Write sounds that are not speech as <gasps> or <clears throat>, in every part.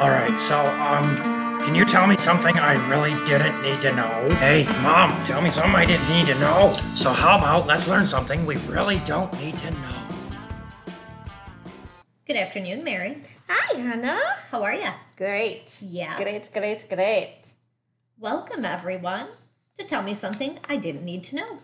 All right, so um, can you tell me something I really didn't need to know? Hey, mom, tell me something I didn't need to know. So how about let's learn something we really don't need to know? Good afternoon, Mary. Hi, Hannah. How are you? Great. Yeah. Great, great, great. Welcome, everyone, to Tell Me Something I Didn't Need to Know.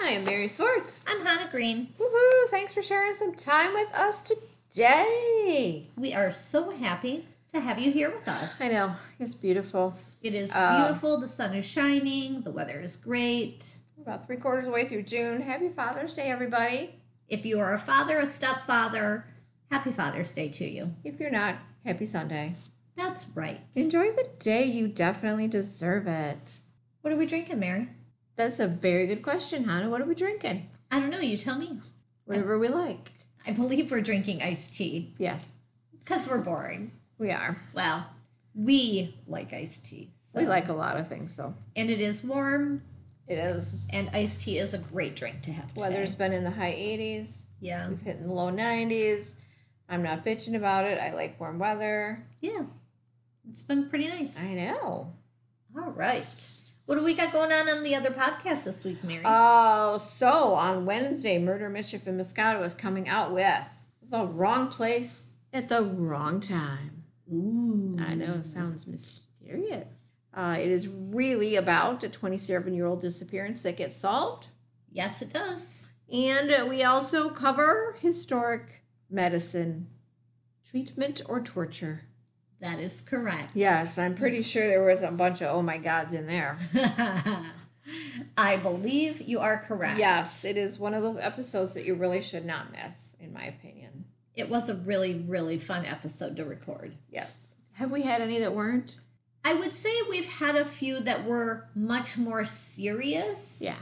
I am Mary Swartz. I'm Hannah Green. Woohoo! Thanks for sharing some time with us today. We are so happy to have you here with us. I know. It's beautiful. It is Uh, beautiful. The sun is shining. The weather is great. About three quarters of the way through June. Happy Father's Day, everybody. If you are a father, a stepfather, happy Father's Day to you. If you're not, happy Sunday. That's right. Enjoy the day. You definitely deserve it. What are we drinking, Mary? That's a very good question, Hannah. What are we drinking? I don't know. You tell me. Whatever we like. I believe we're drinking iced tea Yes, because we're boring. We are. Well, we like iced tea. We like a lot of things, so and it is warm, it is. and iced tea is a great drink to have today. Weather's been in the high 80s. yeah, We've hit in the low 90s. I'm not bitching about it. I like warm weather. yeah, it's been pretty nice. I know. All right, what do we got going on on the other podcast this week, Mary? Oh, so on Wednesday, Murder, Mischief, and Moscato is coming out with The Wrong Place at the Wrong Time. Ooh, I know, it sounds mysterious. Uh, it is really about a 27 year old disappearance that gets solved. yes, it does. And uh, we also cover historic medicine, treatment, or torture. That is correct. Yes, I'm pretty sure there was a bunch of oh my gods in there. <laughs> I believe you are correct. Yes, it is one of those episodes that you really should not miss, in my opinion. It was a really, really fun episode to record. Yes. Have we had any that weren't? I would say we've had a few that were much more serious. Yeah.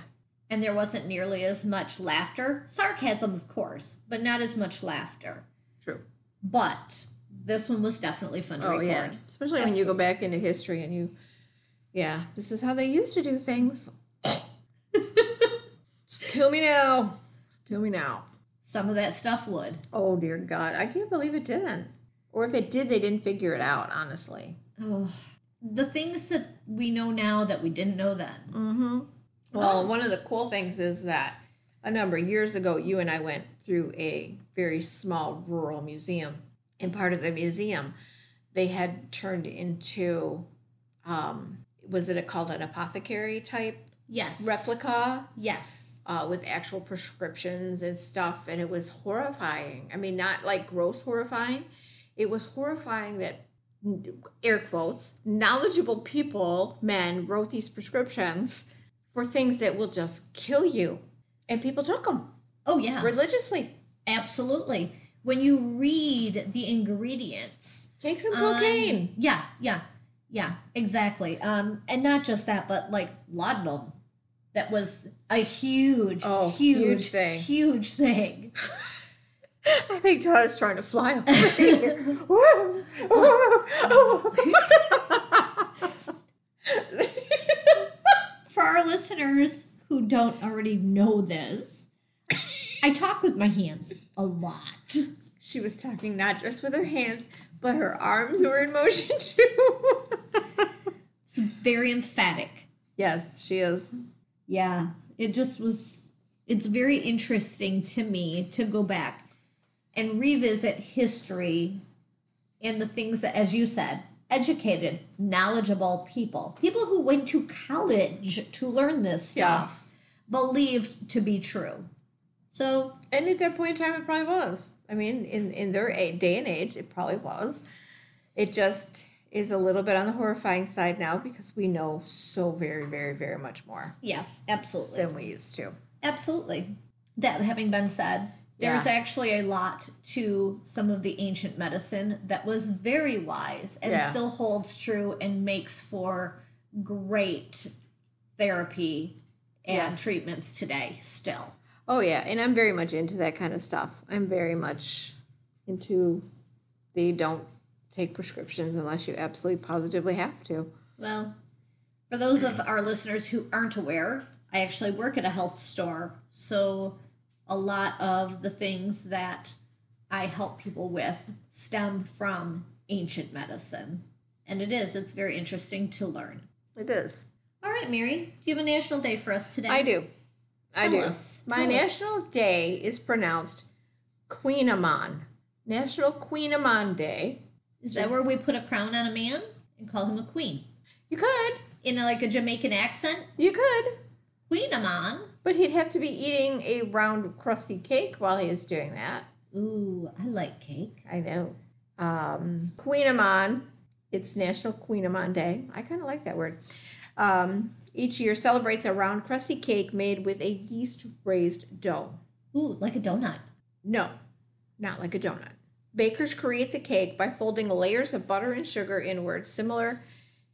and there wasn't nearly as much laughter. Sarcasm, of course, but not as much laughter. True. But this one was definitely fun to Oh record. yeah. Especially when you go back into history and you Yeah, this is how they used to do things. <laughs> Just kill me now. Just kill me now. Some of that stuff would. Oh dear God. I can't believe it didn't. Or if it did, they didn't figure it out, honestly. Oh, the things that we know now that we didn't know then. Mm-hmm. Well, <gasps> one of the cool things is that a number of years ago, you and I went through a very small rural museum. And part of the museum, they had turned into, um, was it a, called an apothecary type Yes. replica Yes. Uh, with actual prescriptions and stuff? And it was horrifying. I mean, not like gross horrifying. It was horrifying that air quotes knowledgeable people men wrote these prescriptions for things that will just kill you and people took them Oh yeah. religiously Absolutely. When you read the ingredients, take some cocaine yeah, yeah, yeah, exactly. Um, and not just that, but like laudanum. That was a huge, Oh, huge, huge thing. huge thing. <laughs> i think todd is trying to fly <laughs> over here For our listeners who don't already know this, I talk with my hands a lot. she was talking not just with her hands but her arms were in motion too It's very emphatic. yes she is Yeah, it just was, it's very interesting to me to go back and revisit history and the things that, as you said, educated, knowledgeable people, people who went to college to learn this stuff, believed to be true. So, And at that point in time, it probably was. I mean, in in their day and age, it probably was. It just is a little bit on the horrifying side now because we know so very, very, very much more yes, absolutely. than we used to. Absolutely. That having been said, there's Yeah. actually a lot to some of the ancient medicine that was very wise and Yeah. still holds true and makes for great therapy and Yes. treatments today still. Oh yeah, and I'm very much into that kind of stuff. I'm very much into the don't take prescriptions unless you absolutely positively have to. Well, for those of our listeners who aren't aware, I actually work at a health store. So a lot of the things that I help people with stem from ancient medicine. And it is, it's very interesting to learn. It is. All right, Mary, do you have a national day for us today? I do. I do. us. My Tell us. national day is pronounced Queenamon. National Queenamon Day. Is that where we put a crown on a man and call him a queen? You could. In a, like a Jamaican accent? You could. Queen Amon. But he'd have to be eating a round crusty cake while he is doing that. Ooh, I like cake. I know. Um, Queenamon. It's National Queen Queenamon Day. I kind of like that word. Um, each year celebrates a round crusty cake made with a yeast raised dough. Ooh, like a donut. No, not like a donut. Bakers create the cake by folding layers of butter and sugar inward, similar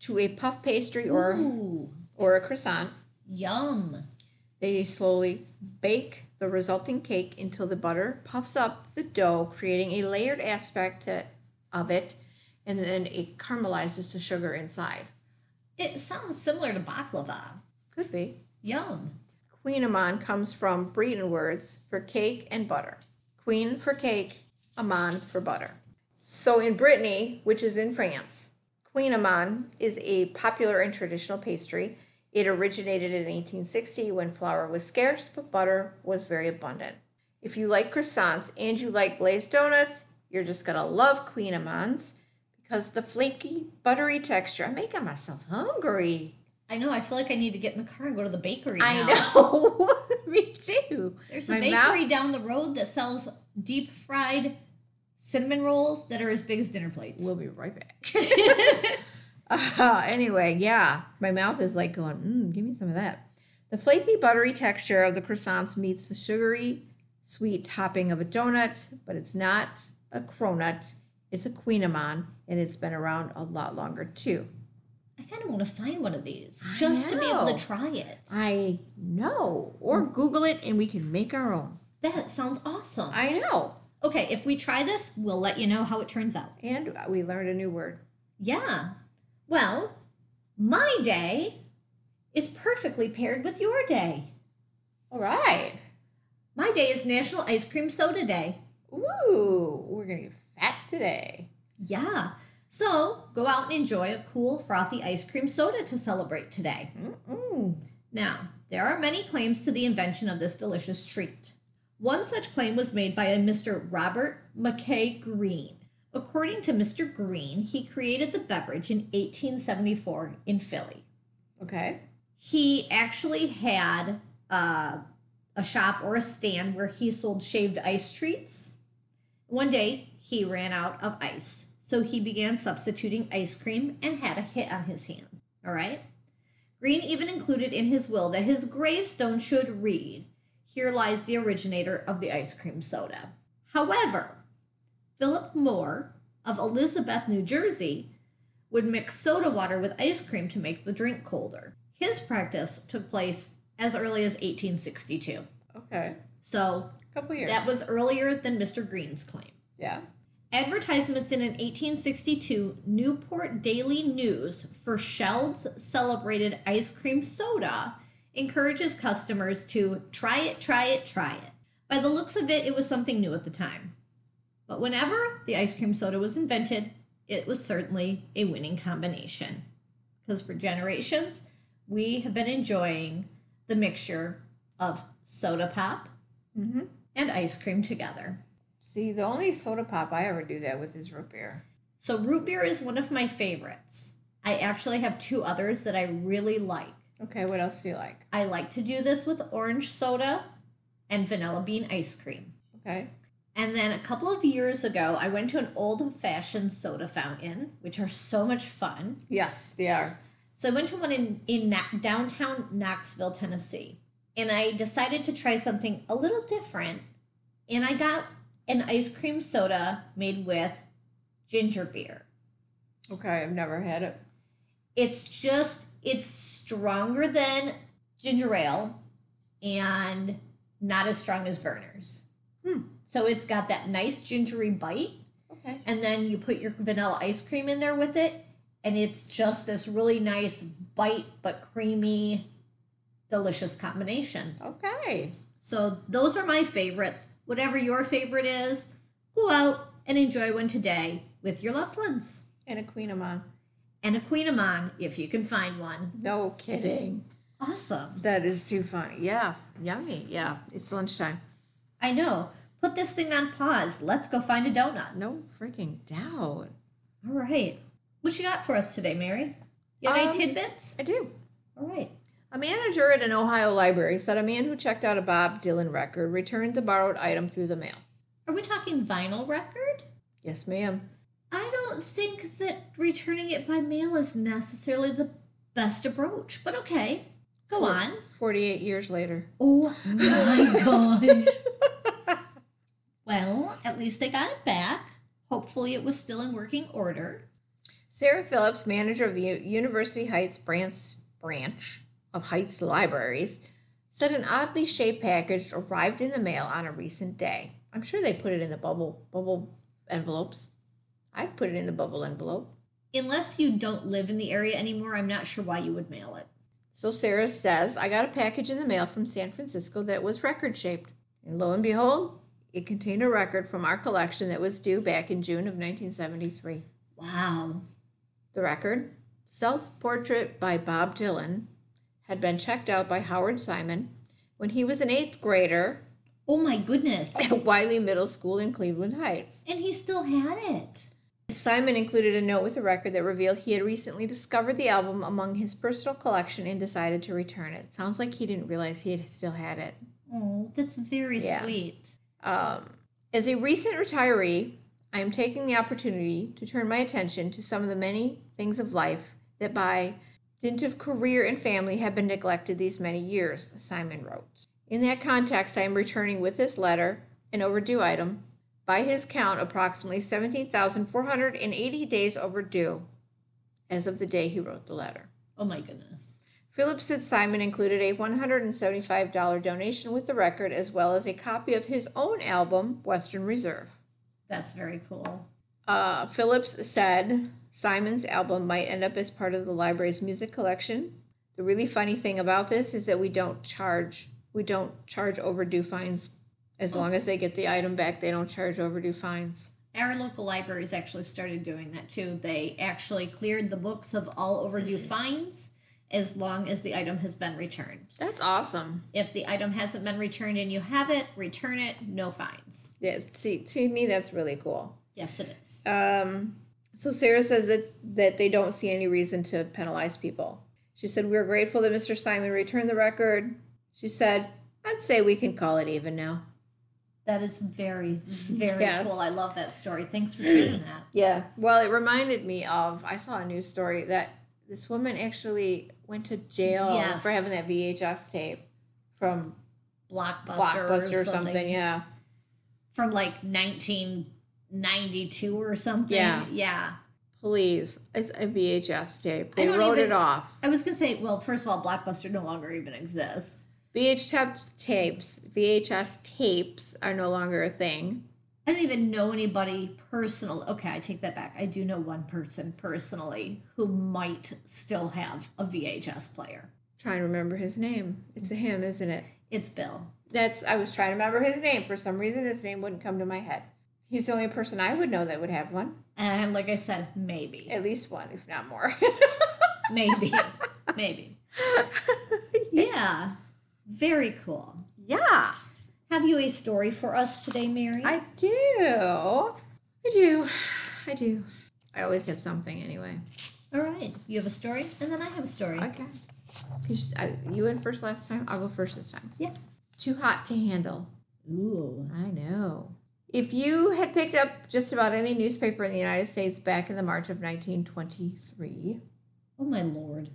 to a puff pastry or Ooh, or a croissant. yum. They slowly bake the resulting cake until the butter puffs up the dough, creating a layered aspect to, of it, and then it caramelizes the sugar inside. It sounds similar to baklava. Could be. Yum. Queen Amon comes from Breton words for cake and butter. Queen for cake, amand for butter. So in Brittany, which is in France, Queen amand is a popular and traditional pastry. It originated in 1860 when flour was scarce, but butter was very abundant. If you like croissants and you like glazed donuts, you're just gonna love Queen Amands because the flaky, buttery texture. I'm making myself hungry. I know, I feel like I need to get in the car and go to the bakery I now. know. <laughs> Me too. There's a My bakery mouth- down the road that sells deep fried cinnamon rolls that are as big as dinner plates. We'll be right back. <laughs> <laughs> uh, anyway, yeah, my mouth is like going, mm, give me some of that. The flaky, buttery texture of the croissants meets the sugary, sweet topping of a donut, but it's not a cronut. It's a queenamon, and it's been around a lot longer too. I kind of want to find one of these I just to be able to try it. I know. Or Google it, and we can make our own. That sounds awesome. I know. Okay, if we try this, we'll let you know how it turns out. And we learned a new word. Yeah. Well, my day is perfectly paired with your day. All right. My day is National Ice Cream Soda Day. Ooh, we're gonna get fat today. Yeah. So go out and enjoy a cool, frothy ice cream soda to celebrate today. Mm-mm. Now, there are many claims to the invention of this delicious treat. One such claim was made by a Mr. Robert McKay Green. According to Mr. Green, he created the beverage in 1874 in Philly. Okay. He actually had uh, a shop or a stand where he sold shaved ice treats. One day, he ran out of ice, so he began substituting ice cream and had a hit on his hands. All right? Green even included in his will that his gravestone should read, Here lies the originator of the ice cream soda. However, Philip Moore of Elizabeth, New Jersey, would mix soda water with ice cream to make the drink colder. His practice took place as early as 1862. Okay. So a couple years. that was earlier than Mr. Green's claim. yeah. Advertisements in an 1862 Newport Daily News for Sheld's celebrated ice cream soda encourages customers to try it, try it, try it. By the looks of it, it was something new at the time. But whenever the ice cream soda was invented, it was certainly a winning combination. Because for generations, we have been enjoying the mixture of soda pop Mm-hmm. and ice cream together. See, the only soda pop I ever do that with is root beer. So root beer is one of my favorites. I actually have two others that I really like. Okay, what else do you like? I like to do this with orange soda and vanilla bean ice cream. Okay. And then a couple of years ago, I went to an old fashioned soda fountain, which are so much fun. Yes, they are. So I went to one in, in Na- downtown Knoxville, Tennessee. And I decided to try something a little different. And I got an ice cream soda made with ginger beer. Okay, I've never had it. it's just it's stronger than ginger ale and not as strong as Vernors. Hmm. So it's got that nice gingery bite, Okay. and then you put your vanilla ice cream in there with it, and it's just this really nice bite but creamy, delicious combination. Okay. So those are my favorites. Whatever your favorite is, go out and enjoy one today with your loved ones. And a Queen Amon. And a Queen Amon, if you can find one. No kidding. Awesome. That is too funny. Yeah. Yummy. Yeah. It's lunchtime. I know. Put this thing on pause. Let's go find a donut. No freaking doubt. All right. What you got for us today, Mary? You have Um, any tidbits? I do. All right. A manager at an Ohio library said a man who checked out a Bob Dylan record returned the borrowed item through the mail. Are we talking vinyl record? Yes, ma'am. I don't think that returning it by mail is necessarily the best approach, but okay. Go Four- on. 48 years later. Oh my <laughs> gosh. well, at least they got it back. Hopefully, it was still in working order. Sarah Phillips, manager of the University Heights branch, branch of Heights Libraries, said an oddly shaped package arrived in the mail on a recent day. I'm sure they put it in the bubble bubble envelopes. I'd put it in the bubble envelope. Unless you don't live in the area anymore, I'm not sure why you would mail it. So Sarah says, I got a package in the mail from San Francisco that was record shaped. And lo and behold, it contained a record from our collection that was due back in June of 1973. Wow. The record, Self Portrait by Bob Dylan, had been checked out by Howard Simon when he was an eighth grader Oh my goodness. at Wiley Middle School in Cleveland Heights. And he still had it. Simon included a note with the record that revealed he had recently discovered the album among his personal collection and decided to return it. Sounds like he didn't realize he had still had it. Oh, that's very Yeah. sweet. Um, as a recent retiree, I am taking the opportunity to turn my attention to some of the many things of life that, by dint of career and family, have been neglected these many years, Simon wrote. In that context, I am returning with this letter, an overdue item, by his count, approximately 17,480 days overdue as of the day he wrote the letter. Oh my goodness. Phillips said Simon included a $175 donation with the record as well as a copy of his own album, Western Reserve. That's very cool. Uh, Phillips said Simon's album might end up as part of the library's music collection. The really funny thing about this is that we don't charge we don't charge overdue fines. As long as they get the item back, they don't charge overdue fines. Our local libraries actually started doing that too. They actually cleared the books of all overdue fines as long as the item has been returned. That's awesome. If the item hasn't been returned and you have it, return it, no fines. Yeah, see, to me that's really cool. Yes, it is. Um, so Sarah says that that they don't see any reason to penalize people. She said we're grateful that Mr. Simon returned the record. She said, "I'd say we can call it even now." That is very, very Yes. cool. I love that story. Thanks for sharing <clears throat> that. Yeah. Well, it reminded me of I saw a news story that this woman actually went to jail Yes. for having that VHS tape from Blockbuster, Blockbuster or or something. Yeah. From like 1992 or something. Yeah. Yeah. Please, it's a VHS tape. They wrote even- it off. I was going to say, well, first of all, Blockbuster no longer even exists. VHS tapes, VHS tapes are no longer a thing. I don't even know anybody personal. Okay, I take that back. I do know one person personally who might still have a VHS player. trying to remember his name. It's a him, isn't it? It's Bill. That's I was trying to remember his name. For some reason his name wouldn't come to my head. He's the only person I would know that would have one. And like I said, maybe. At least one, if not more. Maybe. <laughs> maybe. <laughs> Yeah. Very cool. yeah. Have you a story for us today, Mary? I do. I do. I do. I always have something anyway. All right. You have a story, and then I have a story. Okay. 'Cause I, you went first last time. I'll go first this time. Yeah. Too hot to handle. Ooh. I know. If you had picked up just about any newspaper in the United States back in the March of 1923, Oh, my lord.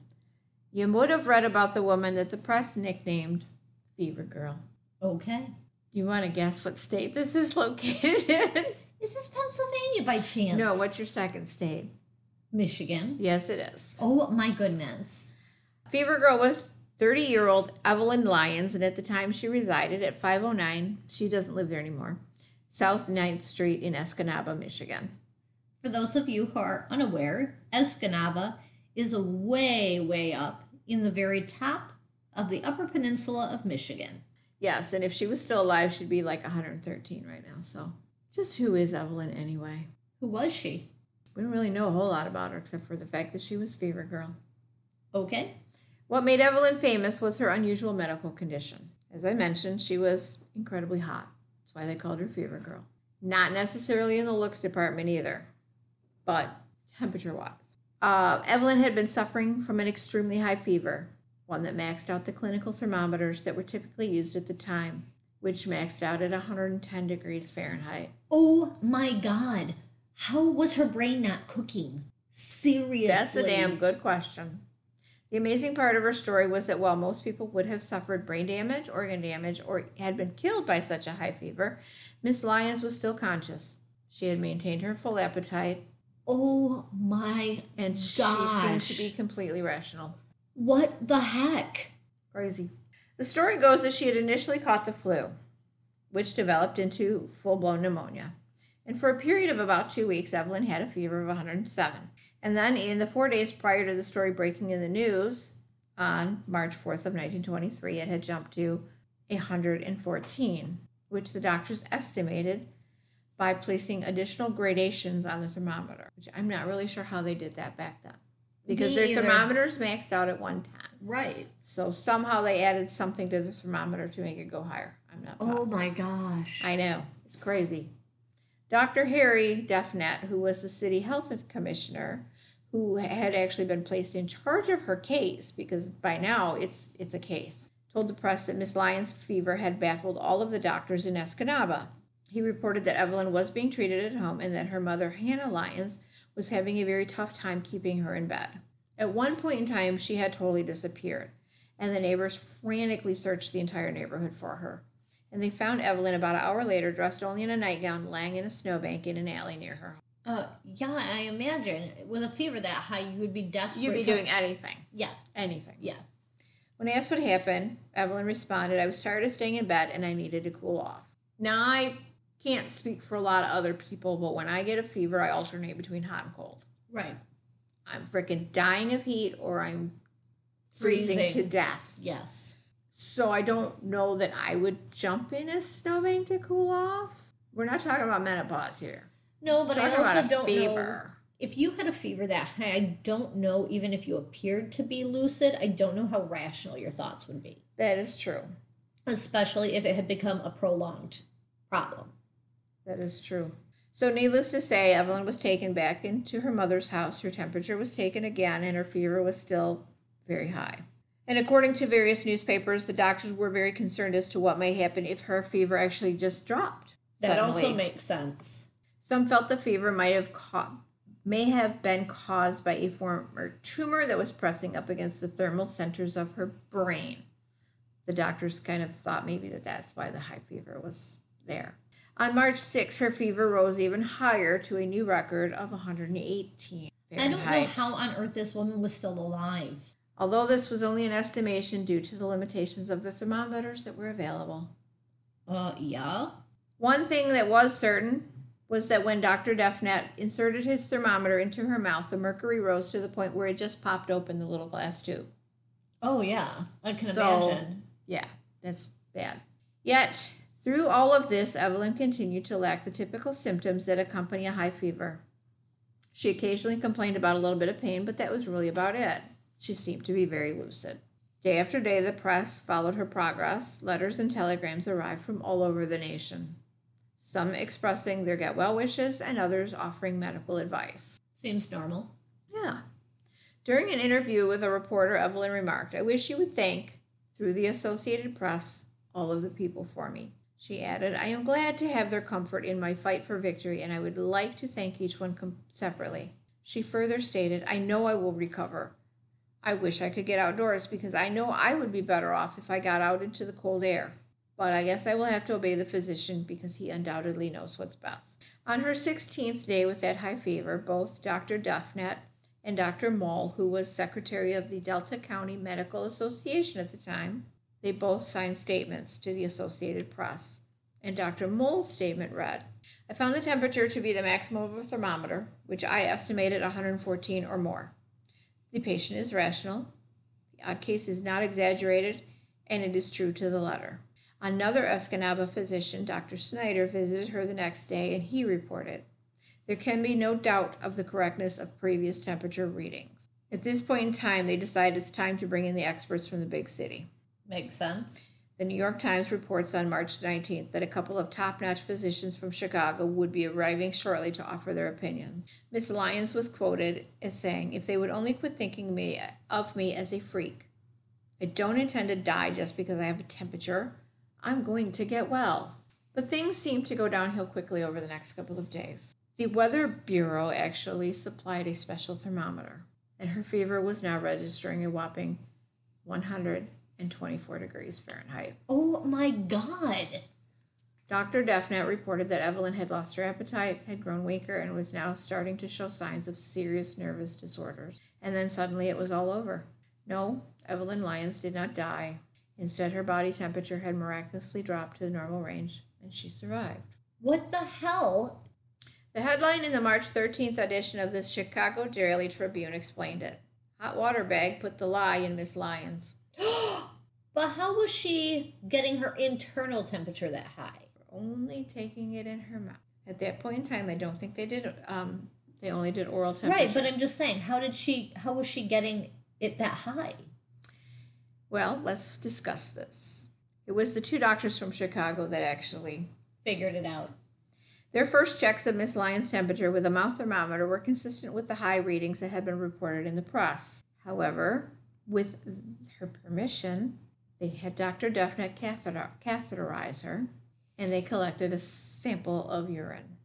You would have read about the woman that the press nicknamed Fever Girl. Okay. Do you want to guess what state this is located in? Is this Pennsylvania by chance? no, what's your second state? Michigan. Yes, it is. Oh, my goodness. Fever Girl was 30 year old Evelyn Lyons, and at the time she resided at 509, she doesn't live there anymore, South 9th Street in Escanaba, Michigan. For those of you who are unaware, Escanaba is a way, way up in the very top of the Upper Peninsula of Michigan. Yes, and if she was still alive, she'd be like 113 right now. So, just who is Evelyn anyway? Who was she? We don't really know a whole lot about her except for the fact that she was Fever Girl. Okay. What made Evelyn famous was her unusual medical condition. As I mentioned, she was incredibly hot. That's why they called her Fever Girl. Not necessarily in the looks department either, but temperature wise. Uh, Evelyn had been suffering from an extremely high fever, one that maxed out the clinical thermometers that were typically used at the time, which maxed out at 110 degrees Fahrenheit. Oh my God. How was her brain not cooking? Seriously. That's a damn good question. The amazing part of her story was that while most people would have suffered brain damage, organ damage, or had been killed by such a high fever, Miss Lyons was still conscious. She had maintained her full appetite, Oh my and she seemed to be completely rational. What the heck? Crazy. The story goes that she had initially caught the flu, which developed into full blown pneumonia. And for a period of about two weeks, Evelyn had a fever of 107. And then, in the four days prior to the story breaking in the news on March 4th of 1923, it had jumped to 114, which the doctors estimated by placing additional gradations on the thermometer, which I'm not really sure how they did that back then. Because Me their either. thermometers maxed out at 110. Right. So somehow they added something to the thermometer to make it go higher. I'm not Oh positive. my gosh. I know. It's crazy. Dr. Harry Defnet, who was the city health commissioner, who had actually been placed in charge of her case because by now it's it's a case, told the press that Miss Lyons' fever had baffled all of the doctors in Escanaba. He reported that Evelyn was being treated at home and that her mother, Hannah Lyons, was having a very tough time keeping her in bed. At one point in time, she had totally disappeared, and the neighbors frantically searched the entire neighborhood for her. And they found Evelyn about an hour later, dressed only in a nightgown, lying in a snowbank in an alley near her home. Uh, yeah, I imagine with a fever that high, you would be desperate. You'd be to- doing anything. Yeah, Anything. yeah. When asked what happened, Evelyn responded, I was tired of staying in bed and I needed to cool off. Now, I can't speak for a lot of other people, but when I get a fever, I alternate between hot and cold. Right. I'm freaking dying of heat or I'm freezing, Freezing. to death. Yes. So I don't know that I would jump in a snowbank to cool off. We're not talking about menopause here. No, but I also don't know if you had a fever that high. I don't know even if you appeared to be lucid. I don't know how rational your thoughts would be, That is true. especially if it had become a prolonged problem. That is true. So, needless to say, Evelyn was taken back into her mother's house. Her temperature was taken again, and her fever was still very high. And according to various newspapers, the doctors were very concerned as to what may happen if her fever actually just dropped. That also makes sense. Some felt the fever might have ca- may have been caused by a former tumor that was pressing up against the thermal centers of her brain. The doctors kind of thought maybe that that's why the high fever was there. On March 6, her fever rose even higher to a new record of 118 I don't know how on earth this woman was still alive. Although this was only an estimation due to the limitations of the thermometers that were available. Uh, yeah. One thing that was certain was that when Dr. Defnet inserted his thermometer into her mouth, the mercury rose to the point where it just popped open the little glass tube. Oh yeah, I can So- imagine. Yeah, that's bad. Yet, through all of this, Evelyn continued to lack the typical symptoms that accompany a high fever. She occasionally complained about a little bit of pain, but that was really about it. She seemed to be very lucid. Day after day, the press followed her progress. Letters and telegrams arrived from all over the nation, some expressing their get well wishes and others offering medical advice. Seems normal. Yeah. During an interview with a reporter, Evelyn remarked, I wish you would thank, through the Associated Press, all of the people for me. She added, I am glad to have their comfort in my fight for victory, and I would like to thank each one com- separately. She further stated, I know I will recover. I wish I could get outdoors because I know I would be better off if I got out into the cold air. But I guess I will have to obey the physician because he undoubtedly knows what's best. On her 16th day with that high fever, both Dr. Defnet and Dr. Moll, who was secretary of the Delta County Medical Association at the time, they both signed statements to the Associated Press. And Dr. Mole's statement read I found the temperature to be the maximum of a thermometer, which I estimated 114 or more. The patient is rational, the odd case is not exaggerated, and it is true to the letter. Another Escanaba physician, Dr. Snyder, visited her the next day and he reported There can be no doubt of the correctness of previous temperature readings. At this point in time, they decide it's time to bring in the experts from the big city. Makes sense. The New York Times reports on March 19th that a couple of top notch physicians from Chicago would be arriving shortly to offer their opinions. Miss Lyons was quoted as saying, If they would only quit thinking me, of me as a freak. I don't intend to die just because I have a temperature. I'm going to get well. But things seemed to go downhill quickly over the next couple of days. The Weather Bureau actually supplied a special thermometer, and her fever was now registering a whopping 124 degrees Fahrenheit. Oh my god. Dr. Defnet reported that Evelyn had lost her appetite, had grown weaker, and was now starting to show signs of serious nervous disorders. And then suddenly it was all over. No, Evelyn Lyons did not die. Instead, her body temperature had miraculously dropped to the normal range, and she survived. What the hell? The headline in the March 13th edition of the Chicago Daily Tribune explained it. Hot water bag put the lie in Miss Lyons. <gasps> <gasps> But how was she getting her internal temperature that high? Only taking it in her mouth. At that point in time, I don't think they did. Um, they only did oral temperature. Right, but I'm just saying, how did she how was she getting it that high? Well, let's discuss this. It was the two doctors from Chicago that actually Figured it out. Their first checks of Miss Lyons' temperature with a mouth thermometer were consistent with the high readings that had been reported in the press. However, with her permission, they had Dr. Catheter- catheterize her and they collected a sample of urine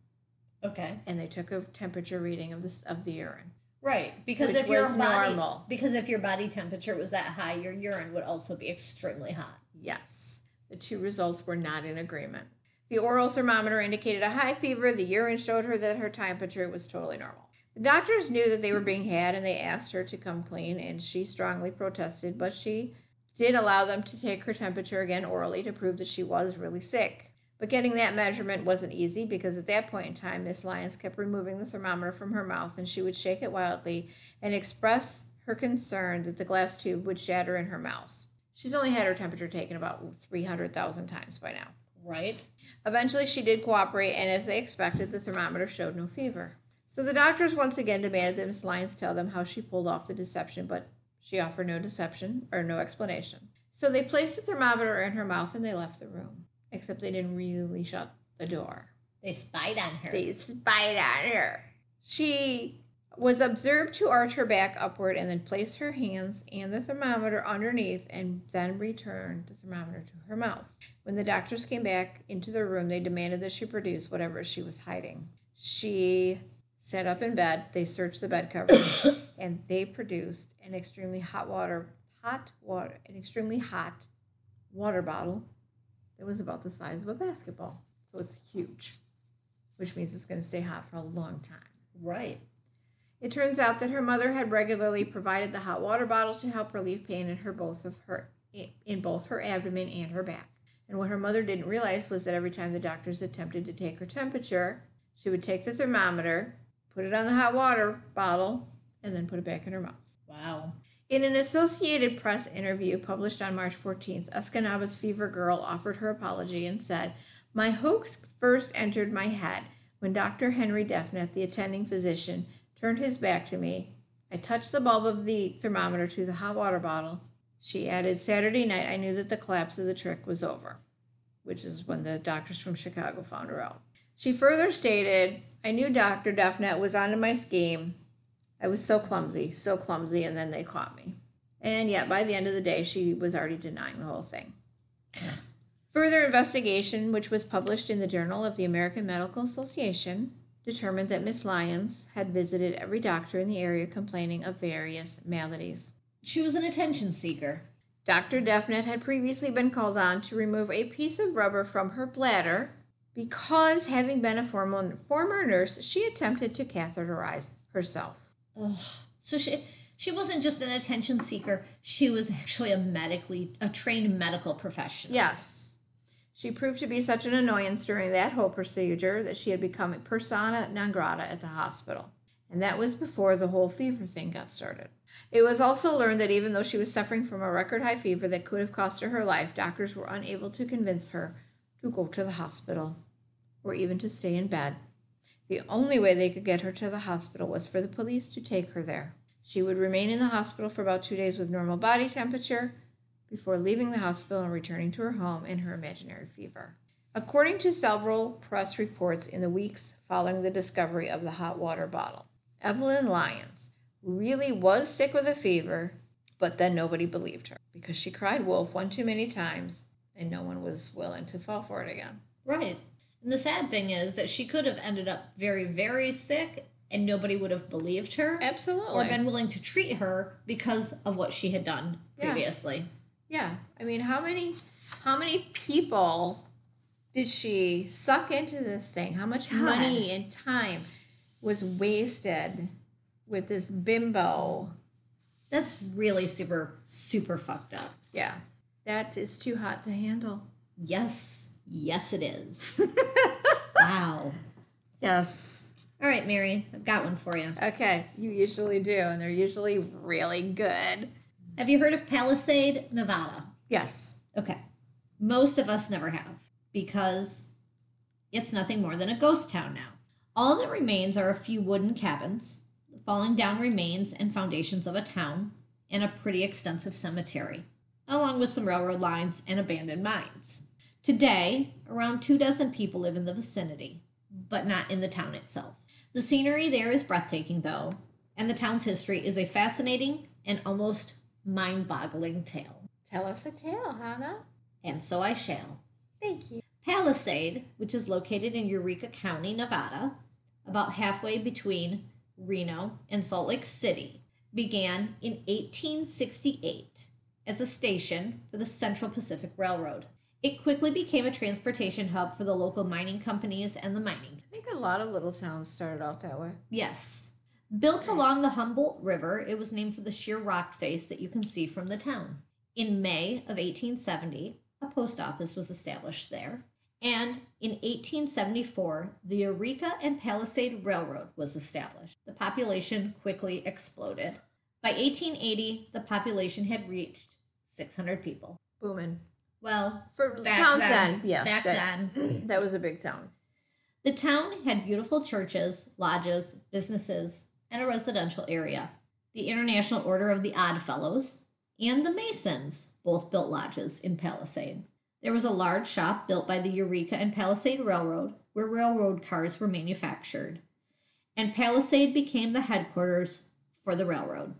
Okay. and they took a temperature reading of this of the urine. Right, because if your body normal. because if your body temperature was that high, your urine would also be extremely hot. Yes, the two results were not in agreement. The oral thermometer indicated a high fever. The urine showed her that her temperature was totally normal. The doctors knew that they were being had and they asked her to come clean, and she strongly protested, but she did allow them to take her temperature again orally to prove that she was really sick. But getting that measurement wasn't easy because at that point in time, Miss Lyons kept removing the thermometer from her mouth and she would shake it wildly and express her concern that the glass tube would shatter in her mouth. She's only had her temperature taken about 300,000 times by now. Right? Eventually, she did cooperate, and as they expected, the thermometer showed no fever. So the doctors once again demanded that Miss Lyons tell them how she pulled off the deception, but she offered no deception or no explanation. So they placed the thermometer in her mouth and they left the room. Except they didn't really shut the door. They spied on her. They spied on her. She was observed to arch her back upward and then place her hands and the thermometer underneath and then return the thermometer to her mouth. When the doctors came back into the room, they demanded that she produce whatever she was hiding. She sat up in bed, they searched the bed covers, <coughs> and they produced an extremely hot water, hot water, an extremely hot water bottle that was about the size of a basketball. So it's huge, which means it's going to stay hot for a long time. right. It turns out that her mother had regularly provided the hot water bottle to help relieve pain in her both of her in both her abdomen and her back. And what her mother didn't realize was that every time the doctors attempted to take her temperature, she would take the thermometer, put it on the hot water bottle, and then put it back in her mouth. Wow. In an Associated Press interview published on March 14th, Escanaba's fever girl offered her apology and said, My hoax first entered my head when Dr. Henry Defnet, the attending physician, turned his back to me. I touched the bulb of the thermometer to the hot water bottle. She added, Saturday night, I knew that the collapse of the trick was over, which is when the doctors from Chicago found her out. She further stated, I knew Dr. Defnet was onto my scheme. I was so clumsy, so clumsy, and then they caught me. And yet, by the end of the day, she was already denying the whole thing. Further investigation, which was published in the Journal of the American Medical Association, determined that Miss Lyons had visited every doctor in the area complaining of various maladies. She was an attention seeker. Dr. Defnet had previously been called on to remove a piece of rubber from her bladder because, having been a former, former nurse, she attempted to catheterize herself. Ugh. So she she wasn't just an attention seeker. She was actually a medically a trained medical professional. Yes. She proved to be such an annoyance during that whole procedure that she had become a persona non grata at the hospital. And that was before the whole fever thing got started. It was also learned that even though she was suffering from a record high fever that could have cost her her life, doctors were unable to convince her to go to the hospital or even to stay in bed. The only way they could get her to the hospital was for the police to take her there. She would remain in the hospital for about two days with normal body temperature before leaving the hospital and returning to her home in her imaginary fever. According to several press reports in the weeks following the discovery of the hot water bottle, Evelyn Lyons really was sick with a fever, but then nobody believed her because she cried wolf one too many times and no one was willing to fall for it again. Right. And the sad thing is that she could have ended up very, very sick and nobody would have believed her Absolutely. or been willing to treat her because of what she had done Yeah. previously. Yeah, I mean, how many how many people did she suck into this thing? How much God. money and time was wasted with this bimbo? That's really super, super fucked up. Yeah, that is too hot to handle. Yes. Yes, it is. <laughs> wow. Yes. All right, Mary, I've got one for you. Okay, you usually do, and they're usually really good. Have you heard of Palisade, Nevada? Yes. Okay. Most of us never have because it's nothing more than a ghost town now. All that remains are a few wooden cabins, the falling down remains and foundations of a town, and a pretty extensive cemetery, along with some railroad lines and abandoned mines. Today, around two dozen people live in the vicinity, but not in the town itself. The scenery there is breathtaking, though, and the town's history is a fascinating and almost mind boggling tale. Tell us a tale, Hannah. And so I shall. Thank you. Palisade, which is located in Eureka County, Nevada, about halfway between Reno and Salt Lake City, began in 1868 as a station for the Central Pacific Railroad. It quickly became a transportation hub for the local mining companies and the mining. I think a lot of little towns started out that way. Yes. Built along the Humboldt River, it was named for the sheer rock face that you can see from the town. In May of 1870, a post office was established there. And in 1874, the Eureka and Palisade Railroad was established. The population quickly exploded. By 1880, the population had reached 600 people. Booming. Well, For back towns then, then, yes. back that, then. <clears throat> that was a big town. The town had beautiful churches, lodges, businesses, and a residential area. The International Order of the Odd Fellows and the Masons both built lodges in Palisade. There was a large shop built by the Eureka and Palisade Railroad where railroad cars were manufactured, and Palisade became the headquarters for the railroad.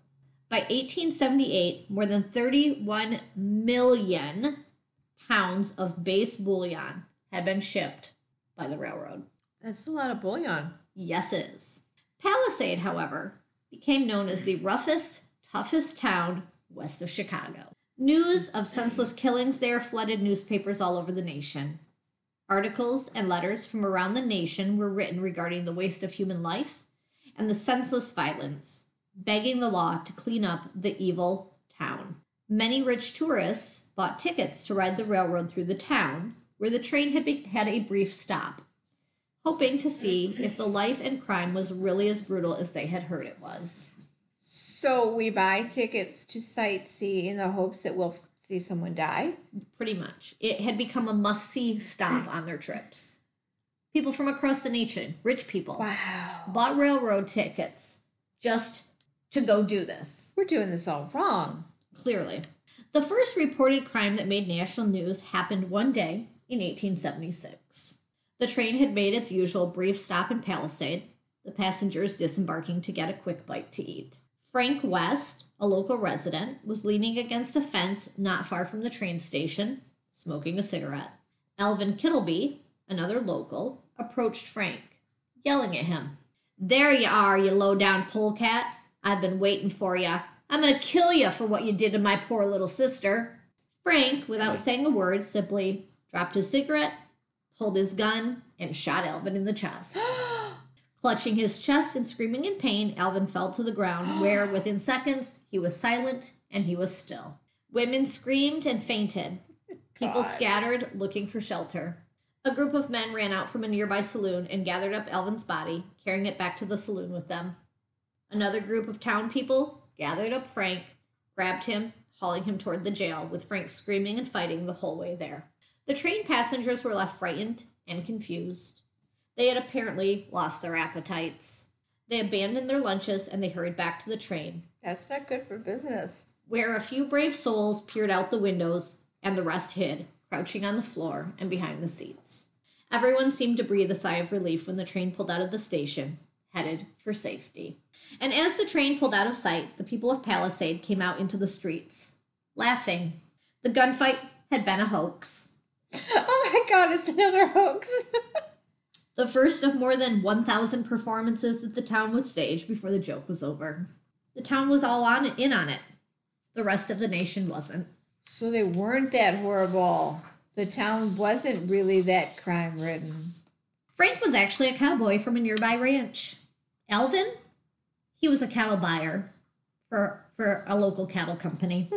By 1878, more than 31 million pounds of base bullion had been shipped by the railroad. That's a lot of bullion. Yes, it is. Palisade, however, became known as the roughest, toughest town west of Chicago. News of senseless killings there flooded newspapers all over the nation. Articles and letters from around the nation were written regarding the waste of human life and the senseless violence, begging the law to clean up the evil town. Many rich tourists bought tickets to ride the railroad through the town, where the train had, be- had a brief stop hoping to see if the life and crime was really as brutal as they had heard it was. So we buy tickets to sightsee in the hopes that we'll see someone die. Pretty much. It had become a must see stop on their trips. People from across the nation, rich people, Wow. bought railroad tickets just to go do this. We're doing this all wrong. Clearly. The first reported crime that made national news happened one day in 1876. The train had made its usual brief stop in Palisade, the passengers disembarking to get a quick bite to eat. Frank West, a local resident, was leaning against a fence not far from the train station, smoking a cigarette. Elvin Kittleby, another local, approached Frank, yelling at him. There you are, you low down polecat. I've been waiting for you. I'm gonna kill you for what you did to my poor little sister. Frank, without saying a word, simply dropped his cigarette, pulled his gun, and shot Alvin in the chest. <gasps> Clutching his chest and screaming in pain, Alvin fell to the ground, where <gasps> within seconds he was silent and he was still. Women screamed and fainted. People God. scattered, looking for shelter. A group of men ran out from a nearby saloon and gathered up Alvin's body, carrying it back to the saloon with them. Another group of town people gathered up Frank, grabbed him, hauling him toward the jail, with Frank screaming and fighting the whole way there. The train passengers were left frightened and confused. They had apparently lost their appetites. They abandoned their lunches and they hurried back to the train, That's not good for business. where a few brave souls peered out the windows and the rest hid, crouching on the floor and behind the seats. Everyone seemed to breathe a sigh of relief when the train pulled out of the station, headed for safety. And as the train pulled out of sight, the people of Palisade came out into the streets, laughing. The gunfight had been a hoax. <laughs> Oh my god, it's another hoax. <laughs> The first of more than 1,000 performances that the town would stage before the joke was over. The town was all on in on it. The rest of the nation wasn't. so they weren't that horrible. The town wasn't really that crime ridden. Frank was actually a cowboy from a nearby ranch. Alvin, he was a cattle buyer for, for a local cattle company.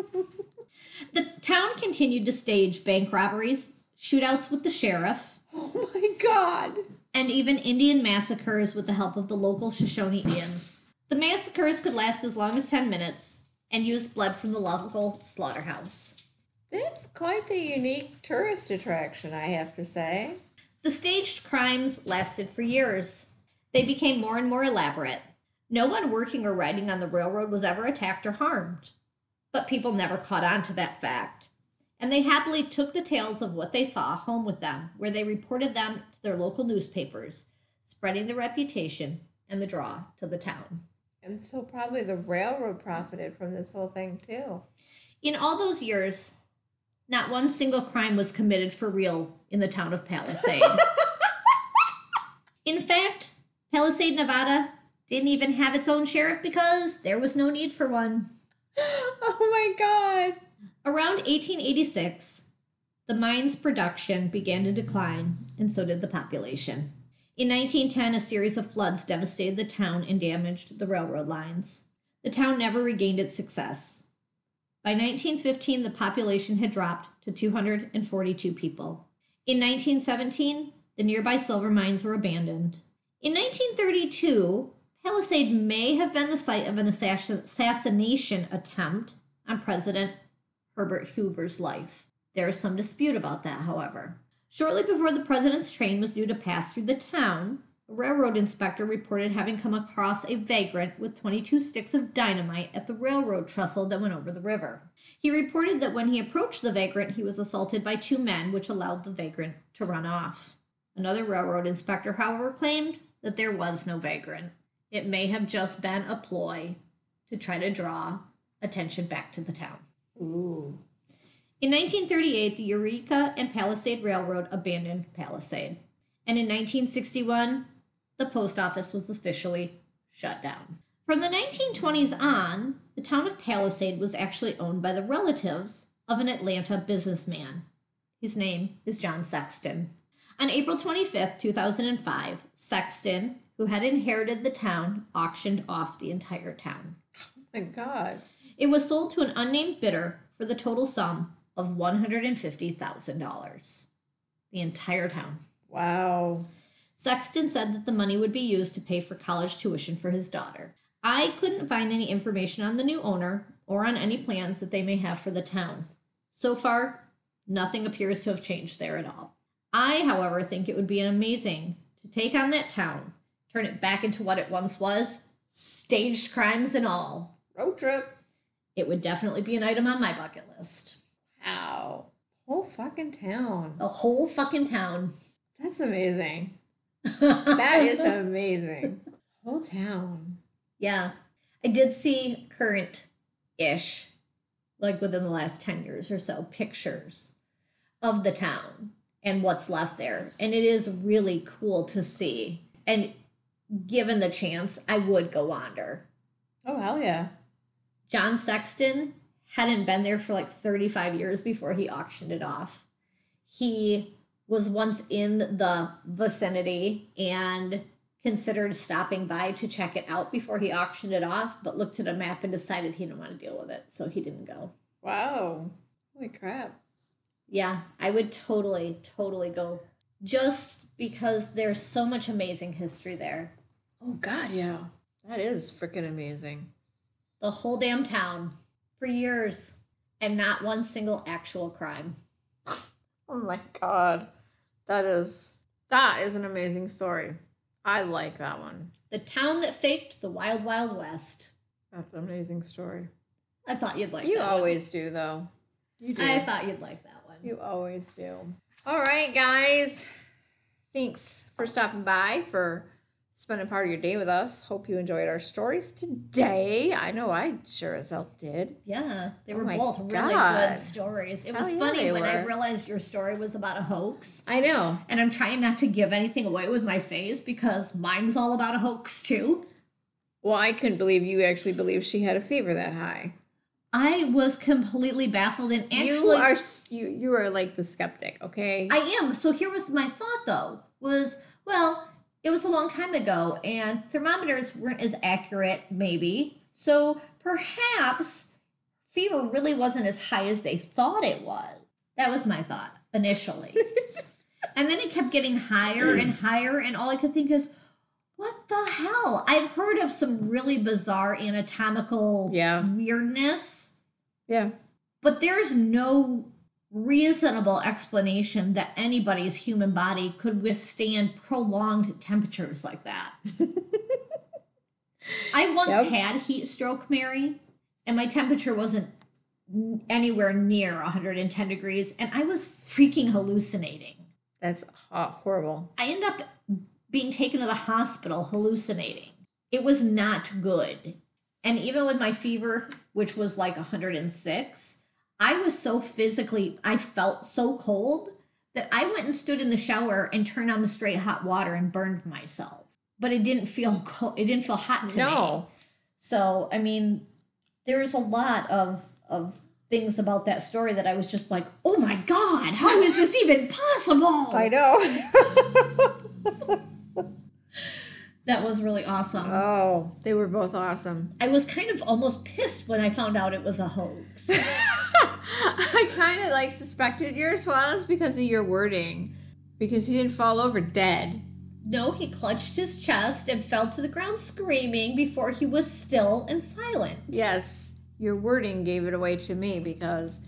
<laughs> the town continued to stage bank robberies, shootouts with the sheriff, Oh my god. and even Indian massacres with the help of the local Shoshone Indians. The massacres could last as long as 10 minutes and used blood from the local slaughterhouse. That's quite the unique tourist attraction, I have to say. The staged crimes lasted for years. They became more and more elaborate. No one working or riding on the railroad was ever attacked or harmed. But people never caught on to that fact. And they happily took the tales of what they saw home with them, where they reported them to their local newspapers, spreading the reputation and the draw to the town. And so probably the railroad profited from this whole thing too. In all those years, not one single crime was committed for real in the town of Palisade. <laughs> in fact, Palisade, Nevada didn't even have its own sheriff because there was no need for one. <laughs> Oh my god. Around 1886, the mine's production began to decline, and so did the population. In 1910, a series of floods devastated the town and damaged the railroad lines. The town never regained its success. By 1915, the population had dropped to 242 people. In 1917, the nearby silver mines were abandoned. In 1932, Palisade may have been the site of an assassination attempt on President Herbert Hoover's life. There is some dispute about that, however. Shortly before the president's train was due to pass through the town, a railroad inspector reported having come across a vagrant with 22 sticks of dynamite at the railroad trestle that went over the river. He reported that when he approached the vagrant, he was assaulted by two men, which allowed the vagrant to run off. Another railroad inspector, however, claimed that there was no vagrant. It may have just been a ploy to try to draw attention back to the town. Ooh. In 1938, the Eureka and Palisade Railroad abandoned Palisade. And in 1961, the post office was officially shut down. From the 1920s on, the town of Palisade was actually owned by the relatives of an Atlanta businessman. His name is John Sexton. On April 25th, 2005, Sexton, who had inherited the town, auctioned off the entire town. Oh my god. It was sold to an unnamed bidder for the total sum of $150,000. The entire town. Wow. Sexton said that the money would be used to pay for college tuition for his daughter. I couldn't find any information on the new owner or on any plans that they may have for the town. So far, nothing appears to have changed there at all. I, however, think it would be amazing to take on that town, turn it back into what it once was, staged crimes and all. Road trip. It would definitely be an item on my bucket list. Wow. Whole fucking town. A whole fucking town. That's amazing. <laughs> That is amazing. Whole town. Yeah. I did see current ish, like within the last 10 years or so, pictures of the town and what's left there. And it is really cool to see. And given the chance, I would go wander. Oh hell yeah. John Sexton hadn't been there for like 35 years before he auctioned it off. He was once in the vicinity and considered stopping by to check it out before he auctioned it off, but looked at a map and decided he didn't want to deal with it, so he didn't go. Wow. Holy crap. Yeah, I would totally, totally go just because there's so much amazing history there. Oh god, yeah. That is freaking amazing. The whole damn town for years and not one single actual crime. <laughs> Oh my god. That is That is an amazing story. I like that one. The town that faked the Wild Wild West. That's an amazing story. I thought you'd like that. You always do, though. You do. I thought you'd like that one. You always do. All right, guys. Thanks for stopping by, for spending part of your day with us. Hope you enjoyed our stories today. I know I sure as hell did. Yeah, they Oh were my both really God. good stories. It Hell was yeah, funny when I realized your story was about a hoax. I know. And I'm trying not to give anything away with my face because mine's all about a hoax too. Well, I couldn't believe you actually believed she had a fever that high. I was completely baffled and actually you are you, you are like the skeptic, okay? I am. So here was my thought though, was well, it was a long time ago and thermometers weren't as accurate, maybe. So perhaps fever really wasn't as high as they thought it was. That was my thought initially. <laughs> and then it kept getting higher and higher, and all I could think is, the hell? I've heard of some really bizarre anatomical Yeah. weirdness yeah. but there's no reasonable explanation that anybody's human body could withstand prolonged temperatures like that. <laughs> I once Yep. had heat stroke, Mary, and my temperature wasn't anywhere near 110 degrees, and I was freaking hallucinating. That's horrible. I end up being taken to the hospital hallucinating. It was not good. And even with my fever, which was like 106, I was so physically, I felt so cold that I went and stood in the shower and turned on the straight hot water and burned myself. But it didn't feel <laughs> cold. It didn't feel hot to me. No. So, I mean, there's a lot of of things about that story that I was just like, "Oh my god, how is this even possible?" I know. <laughs> That was really awesome. oh, they were both awesome. I was kind of almost pissed when I found out it was a hoax. <laughs> I kind of like suspected yours was because of your wording, because he didn't fall over dead. no, he clutched his chest and fell to the ground screaming before he was still and silent. Yes, your wording gave it away to me because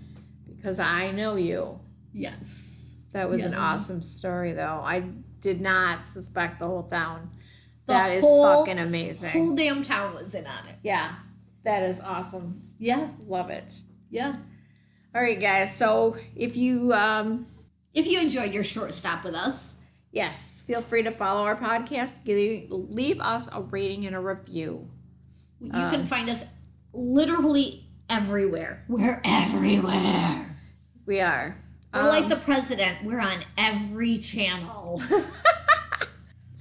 because I know you. Yes. That was an awesome story, though. I did not suspect the whole town. The That is whole- fucking amazing. Whole damn town was in on it. yeah, that is awesome. Yeah. Love it. Yeah. All right, guys. So if you um, If you enjoyed your short stop with us, Yes, feel free to follow our podcast. Give, leave us a rating and a review. you Um, can find us literally everywhere. We're everywhere. We are. We're Um, like the president. We're on every channel. <laughs>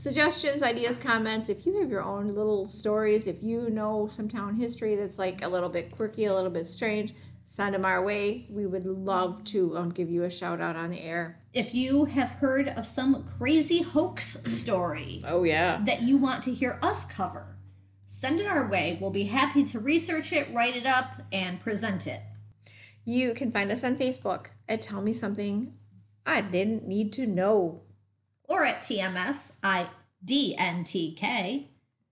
suggestions, ideas, comments. If you have your own little stories, if you know some town history that's like a little bit quirky, a little bit strange, send them our way. We would love to um, give you a shout out on the air. if you have heard of some crazy hoax story Oh, yeah. that you want to hear us cover, send it our way. We'll be happy to research it, write it up, and present it. You can find us on Facebook at Tell Me Something I Didn't Need to Know. Or at TMSIDNTK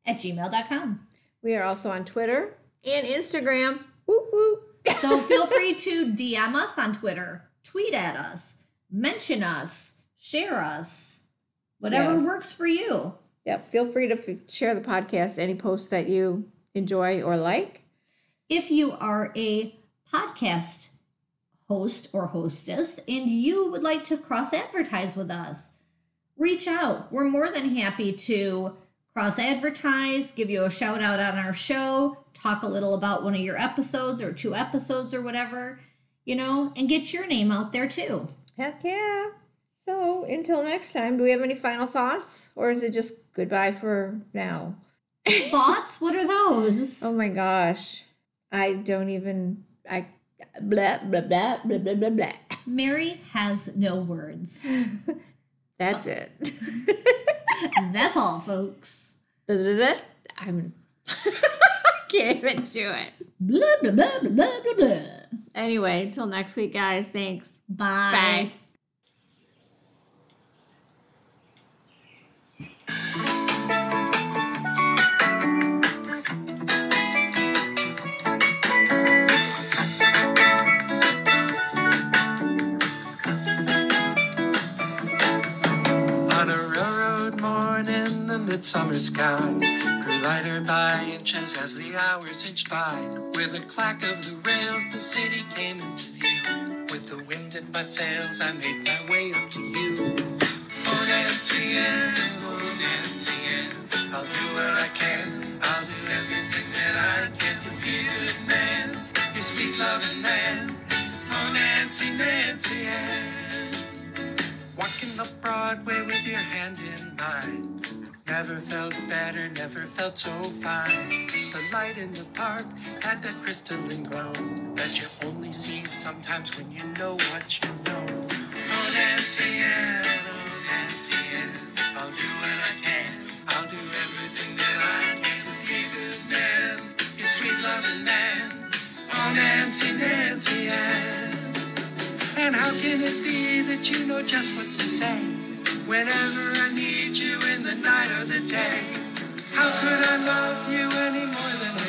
at gmail.com. We are also on Twitter and Instagram. Woo woo. So <laughs> feel free to DM us on Twitter, tweet at us, mention us, share us, whatever Yes. works for you. Yep. Feel free to f- share the podcast, any posts that you enjoy or like. If you are a podcast host or hostess and you would like to cross advertise with us, reach out. We're more than happy to cross advertise, give you a shout out on our show, talk a little about one of your episodes or two episodes or whatever, you know, and get your name out there too. Heck yeah. So until next time, do we have any final thoughts? Or is it just goodbye for now? <laughs> Thoughts? What are those? Oh my gosh. I don't even I blah blah blah blah blah blah blah. Mary has no words. <laughs> That's it. <laughs> That's all, folks. I'm <laughs> can't even do it. Blah, blah, blah, blah, blah, blah, blah. Anyway, until next week, guys. Thanks. Bye. Bye. Starlit summer sky grew lighter by inches as the hours inched by. With a clack of the rails, the city came into view. With the wind in my sails, I made my way up to you. Oh, Nancy Ann, oh, Nancy Ann, I'll do what I can. I'll do everything that I can to be a good man. Your sweet loving man. Oh, Nancy, Nancy Ann. Walking up Broadway with your hand in mine. Never felt better, never felt so fine. The light in the park had that crystalline glow that you only see sometimes when you know what you know. Oh, Nancy Ann, oh, Nancy Ann, I'll do what I can. I'll do everything that I can to be a good man. Your sweet loving man. Oh, Nancy, Nancy Ann. And how can it be that you know just what to say whenever I need you in the night or the day? How could I love you any more than